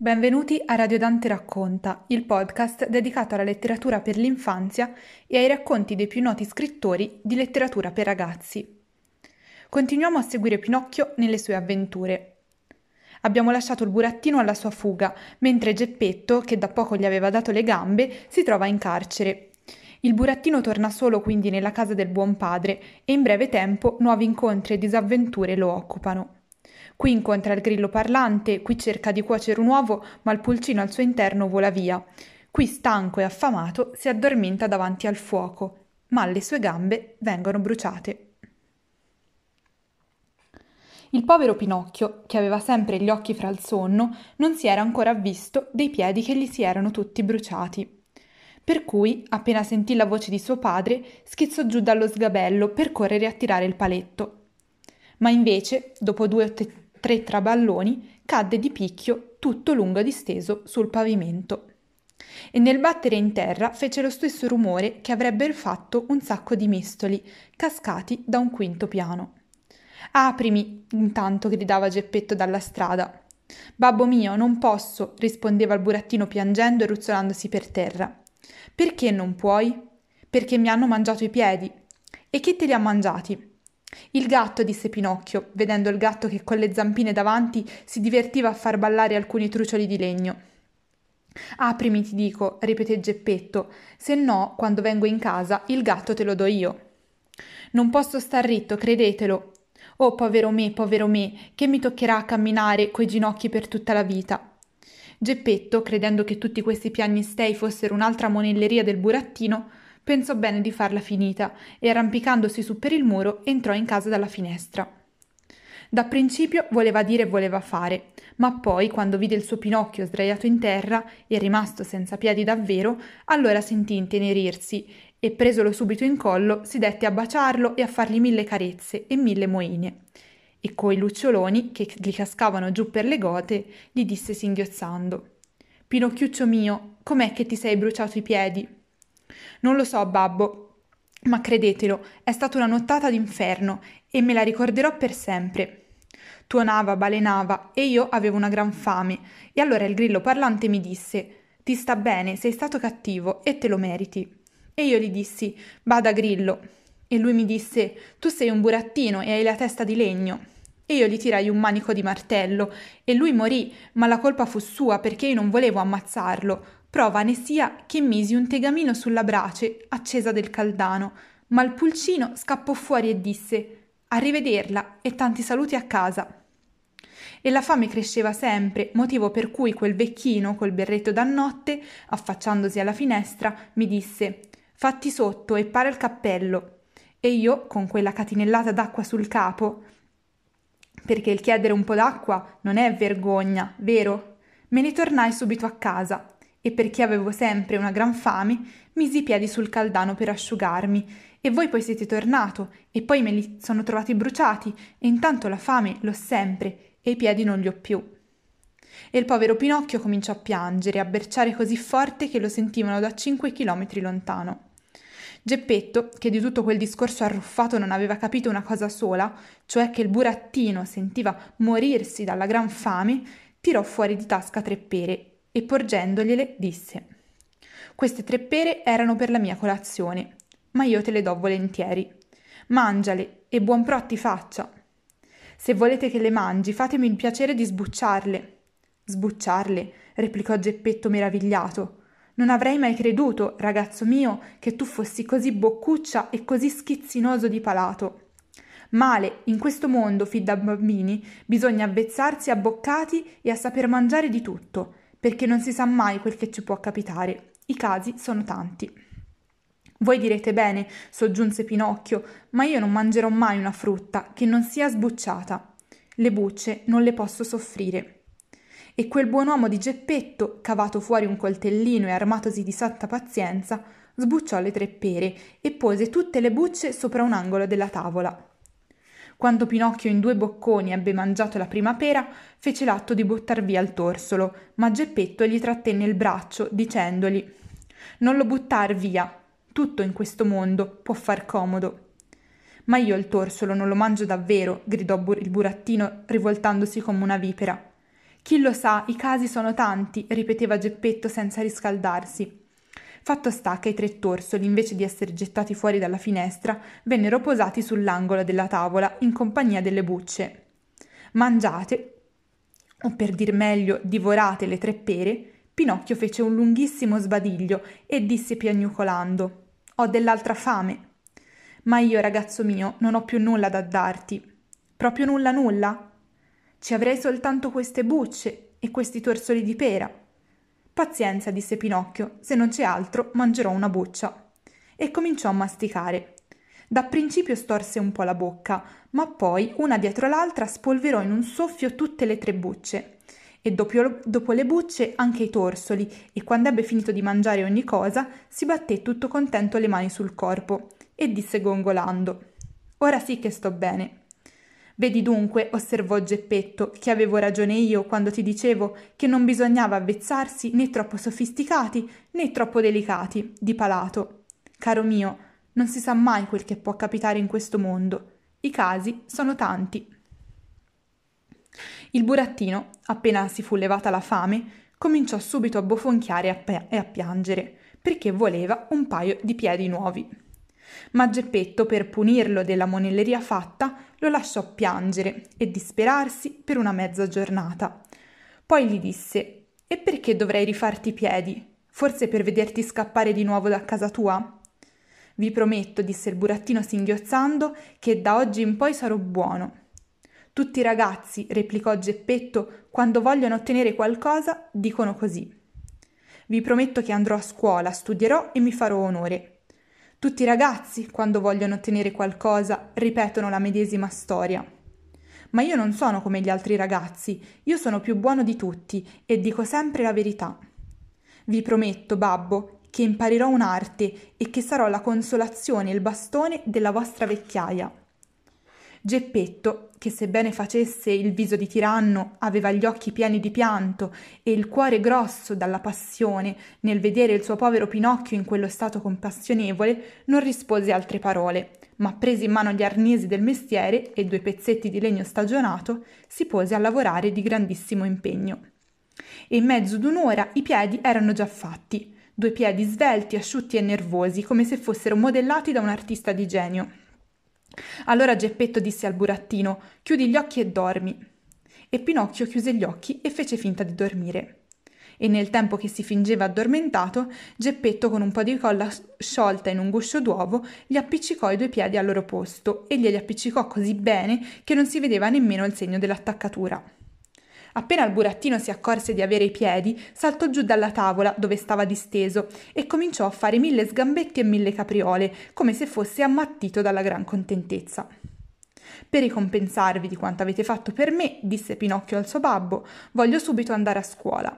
Benvenuti a Radio Dante Racconta, il podcast dedicato alla letteratura per l'infanzia e ai racconti dei più noti scrittori di letteratura per ragazzi. Continuiamo a seguire Pinocchio nelle sue avventure. Abbiamo lasciato il burattino alla sua fuga, mentre Geppetto, che da poco gli aveva dato le gambe, si trova in carcere. Il burattino torna solo quindi nella casa del buon padre e in breve tempo nuovi incontri e disavventure lo occupano. Qui incontra il grillo parlante, qui cerca di cuocere un uovo, ma il pulcino al suo interno vola via. Qui, stanco e affamato, si addormenta davanti al fuoco, ma le sue gambe vengono bruciate. Il povero Pinocchio, che aveva sempre gli occhi fra il sonno, non si era ancora visto dei piedi che gli si erano tutti bruciati. Per cui, appena sentì la voce di suo padre, schizzò giù dallo sgabello per correre a tirare il paletto. Ma invece, dopo due o te- tre traballoni, cadde di picchio tutto lungo disteso sul pavimento. E nel battere in terra fece lo stesso rumore che avrebbe fatto un sacco di mestoli cascati da un quinto piano. Aprimi, intanto gridava Geppetto dalla strada. Babbo mio, non posso, rispondeva il burattino piangendo e ruzzolandosi per terra. Perché non puoi? Perché mi hanno mangiato i piedi. E chi te li ha mangiati? Il gatto, disse Pinocchio, vedendo il gatto che con le zampine davanti si divertiva a far ballare alcuni trucioli di legno. Aprimi, ti dico, ripeté Geppetto, se no, quando vengo in casa, il gatto te lo do io. Non posso star ritto, credetelo. Oh, povero me, povero me, che mi toccherà a camminare coi ginocchi per tutta la vita. Geppetto, credendo che tutti questi piagnistei fossero un'altra monelleria del burattino, pensò bene di farla finita e arrampicandosi su per il muro entrò in casa dalla finestra. Da principio voleva dire e voleva fare, ma poi, quando vide il suo Pinocchio sdraiato in terra e rimasto senza piedi davvero, allora sentì intenerirsi e, presolo subito in collo, si dette a baciarlo e a fargli mille carezze e mille moine. E coi luccioloni, che gli cascavano giù per le gote, gli disse singhiozzando: Pinocchiuccio mio, com'è che ti sei bruciato i piedi? Non lo so, babbo, ma credetelo, è stata una nottata d'inferno e me la ricorderò per sempre. Tuonava, balenava e io avevo una gran fame e allora il grillo parlante mi disse Ti sta bene, sei stato cattivo e te lo meriti. E io gli dissi Bada grillo. E lui mi disse Tu sei un burattino e hai la testa di legno. E io gli tirai un manico di martello e lui morì, ma la colpa fu sua perché io non volevo ammazzarlo, Prova ne sia che misi un tegamino sulla brace accesa del caldano, ma il pulcino scappò fuori e disse Arrivederla e tanti saluti a casa. E la fame cresceva sempre, motivo per cui quel vecchino col berretto da notte, affacciandosi alla finestra, mi disse Fatti sotto e para il cappello. E io, con quella catinellata d'acqua sul capo, perché il chiedere un po' d'acqua non è vergogna, vero? Me ne tornai subito a casa e perché avevo sempre una gran fame, misi i piedi sul caldano per asciugarmi, e voi poi siete tornato, e poi me li sono trovati bruciati, e intanto la fame l'ho sempre, e i piedi non li ho più. E il povero Pinocchio cominciò a piangere, a berciare così forte che lo sentivano da cinque chilometri lontano. Geppetto, che di tutto quel discorso arruffato non aveva capito una cosa sola, cioè che il burattino sentiva morirsi dalla gran fame, tirò fuori di tasca tre pere e porgendogliele disse Queste tre pere erano per la mia colazione, ma io te le do volentieri. Mangiale e buon pro ti faccia. Se volete che le mangi, fatemi il piacere di sbucciarle. Sbucciarle, replicò Geppetto meravigliato. Non avrei mai creduto, ragazzo mio, che tu fossi così boccuccia e così schizzinoso di palato. Male, in questo mondo, fin da bambini, bisogna avvezzarsi a boccati e a saper mangiare di tutto, perché non si sa mai quel che ci può capitare. I casi sono tanti. Voi direte bene, soggiunse Pinocchio, ma io non mangerò mai una frutta che non sia sbucciata. Le bucce non le posso soffrire. E quel buon uomo di Geppetto, cavato fuori un coltellino e armatosi di santa pazienza, sbucciò le tre pere e pose tutte le bucce sopra un angolo della tavola. Quando Pinocchio in due bocconi ebbe mangiato la prima pera, fece l'atto di buttar via il torsolo, ma Geppetto gli trattenne il braccio, dicendogli Non lo buttar via, tutto in questo mondo può far comodo. Ma io il torsolo non lo mangio davvero, gridò il burattino rivoltandosi come una vipera. Chi lo sa, i casi sono tanti, ripeteva Geppetto senza riscaldarsi. Fatto sta che i tre torsoli, invece di essere gettati fuori dalla finestra, vennero posati sull'angolo della tavola in compagnia delle bucce. Mangiate, o per dir meglio, divorate le tre pere, Pinocchio fece un lunghissimo sbadiglio e disse piagnucolando: Ho dell'altra fame. Ma io, ragazzo mio, non ho più nulla da darti. Proprio nulla nulla? Ci avrei soltanto queste bucce e questi torsoli di pera. Pazienza, disse Pinocchio, se non c'è altro mangerò una buccia. E cominciò a masticare. Da principio storse un po' la bocca, ma poi, una dietro l'altra, spolverò in un soffio tutte le tre bucce. E dopo, dopo le bucce anche i torsoli, e quando ebbe finito di mangiare ogni cosa, si batté tutto contento le mani sul corpo e disse gongolando: Ora sì che sto bene. Vedi dunque, osservò Geppetto, che avevo ragione io quando ti dicevo che non bisognava avvezzarsi né troppo sofisticati né troppo delicati, di palato. Caro mio, non si sa mai quel che può capitare in questo mondo. I casi sono tanti. Il burattino, appena si fu levata la fame, cominciò subito a bofonchiare e a, piangere, perché voleva un paio di piedi nuovi. Ma Geppetto, per punirlo della monelleria fatta, lo lasciò piangere e disperarsi per una mezza giornata. Poi gli disse: E perché dovrei rifarti i piedi? Forse per vederti scappare di nuovo da casa tua? Vi prometto, disse il burattino singhiozzando, che da oggi in poi sarò buono. Tutti i ragazzi, replicò Geppetto, quando vogliono ottenere qualcosa, dicono così. Vi prometto che andrò a scuola, studierò e mi farò onore. Tutti i ragazzi, quando vogliono ottenere qualcosa, ripetono la medesima storia. Ma io non sono come gli altri ragazzi, io sono più buono di tutti e dico sempre la verità. Vi prometto, babbo, che imparerò un'arte e che sarò la consolazione e il bastone della vostra vecchiaia. Geppetto, che sebbene facesse il viso di tiranno, aveva gli occhi pieni di pianto e il cuore grosso dalla passione nel vedere il suo povero Pinocchio in quello stato compassionevole, non rispose altre parole, ma prese in mano gli arnesi del mestiere e due pezzetti di legno stagionato, si pose a lavorare di grandissimo impegno. E in mezzo d'un'ora i piedi erano già fatti, due piedi svelti, asciutti e nervosi, come se fossero modellati da un artista di genio. Allora Geppetto disse al burattino Chiudi gli occhi e dormi. E Pinocchio chiuse gli occhi e fece finta di dormire. E nel tempo che si fingeva addormentato, Geppetto con un po' di colla sciolta in un guscio d'uovo gli appiccicò i due piedi al loro posto e glieli appiccicò così bene che non si vedeva nemmeno il segno dell'attaccatura. Appena il burattino si accorse di avere i piedi, saltò giù dalla tavola dove stava disteso e cominciò a fare mille sgambetti e mille capriole, come se fosse ammattito dalla gran contentezza. Per ricompensarvi di quanto avete fatto per me, disse Pinocchio al suo babbo, voglio subito andare a scuola.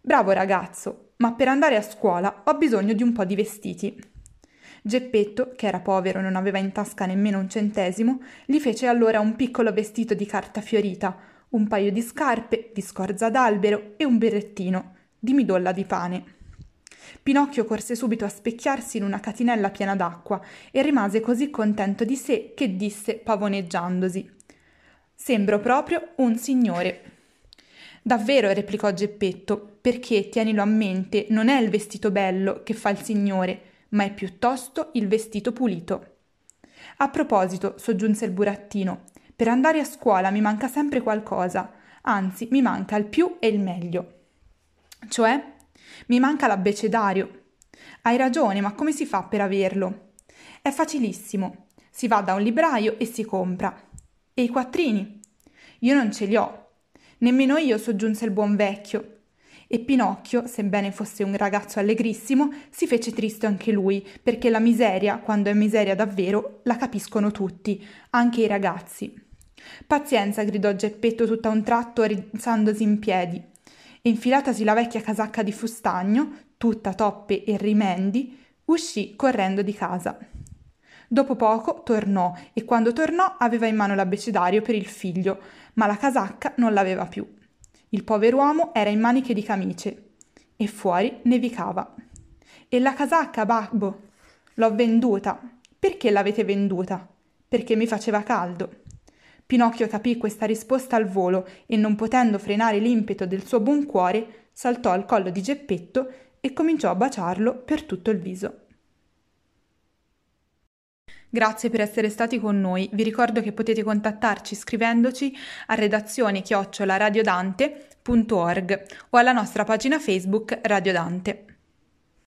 Bravo ragazzo, ma per andare a scuola ho bisogno di un po' di vestiti. Geppetto, che era povero e non aveva in tasca nemmeno un centesimo, gli fece allora un piccolo vestito di carta fiorita, un paio di scarpe di scorza d'albero e un berrettino di midolla di pane. Pinocchio corse subito a specchiarsi in una catinella piena d'acqua e rimase così contento di sé che disse pavoneggiandosi Sembro proprio un signore. Davvero, replicò Geppetto, perché, tienilo a mente, non è il vestito bello che fa il signore, ma è piuttosto il vestito pulito. A proposito, soggiunse il burattino, per andare a scuola mi manca sempre qualcosa, anzi mi manca il più e il meglio. Cioè, mi manca l'abbecedario. Hai ragione, ma come si fa per averlo? È facilissimo. Si va da un libraio e si compra. E i quattrini? Io non ce li ho. Nemmeno io, soggiunse il buon vecchio. E Pinocchio, sebbene fosse un ragazzo allegrissimo, si fece triste anche lui, perché la miseria, quando è miseria davvero, la capiscono tutti, anche i ragazzi. Pazienza, gridò Geppetto tutto a un tratto, rizzandosi in piedi. E infilatasi la vecchia casacca di fustagno, tutta toppe e rimendi, uscì correndo di casa. Dopo poco tornò e quando tornò aveva in mano l'abbecedario per il figlio, ma la casacca non l'aveva più. Il pover'uomo era in maniche di camice e fuori nevicava. E la casacca, babbo? L'ho venduta. Perché l'avete venduta? Perché mi faceva caldo. Pinocchio capì questa risposta al volo e non potendo frenare l'impeto del suo buon cuore, saltò al collo di Geppetto e cominciò a baciarlo per tutto il viso. Grazie per essere stati con noi. Vi ricordo che potete contattarci scrivendoci a redazione chiocciolaradiodante.org o alla nostra pagina Facebook Radio Dante.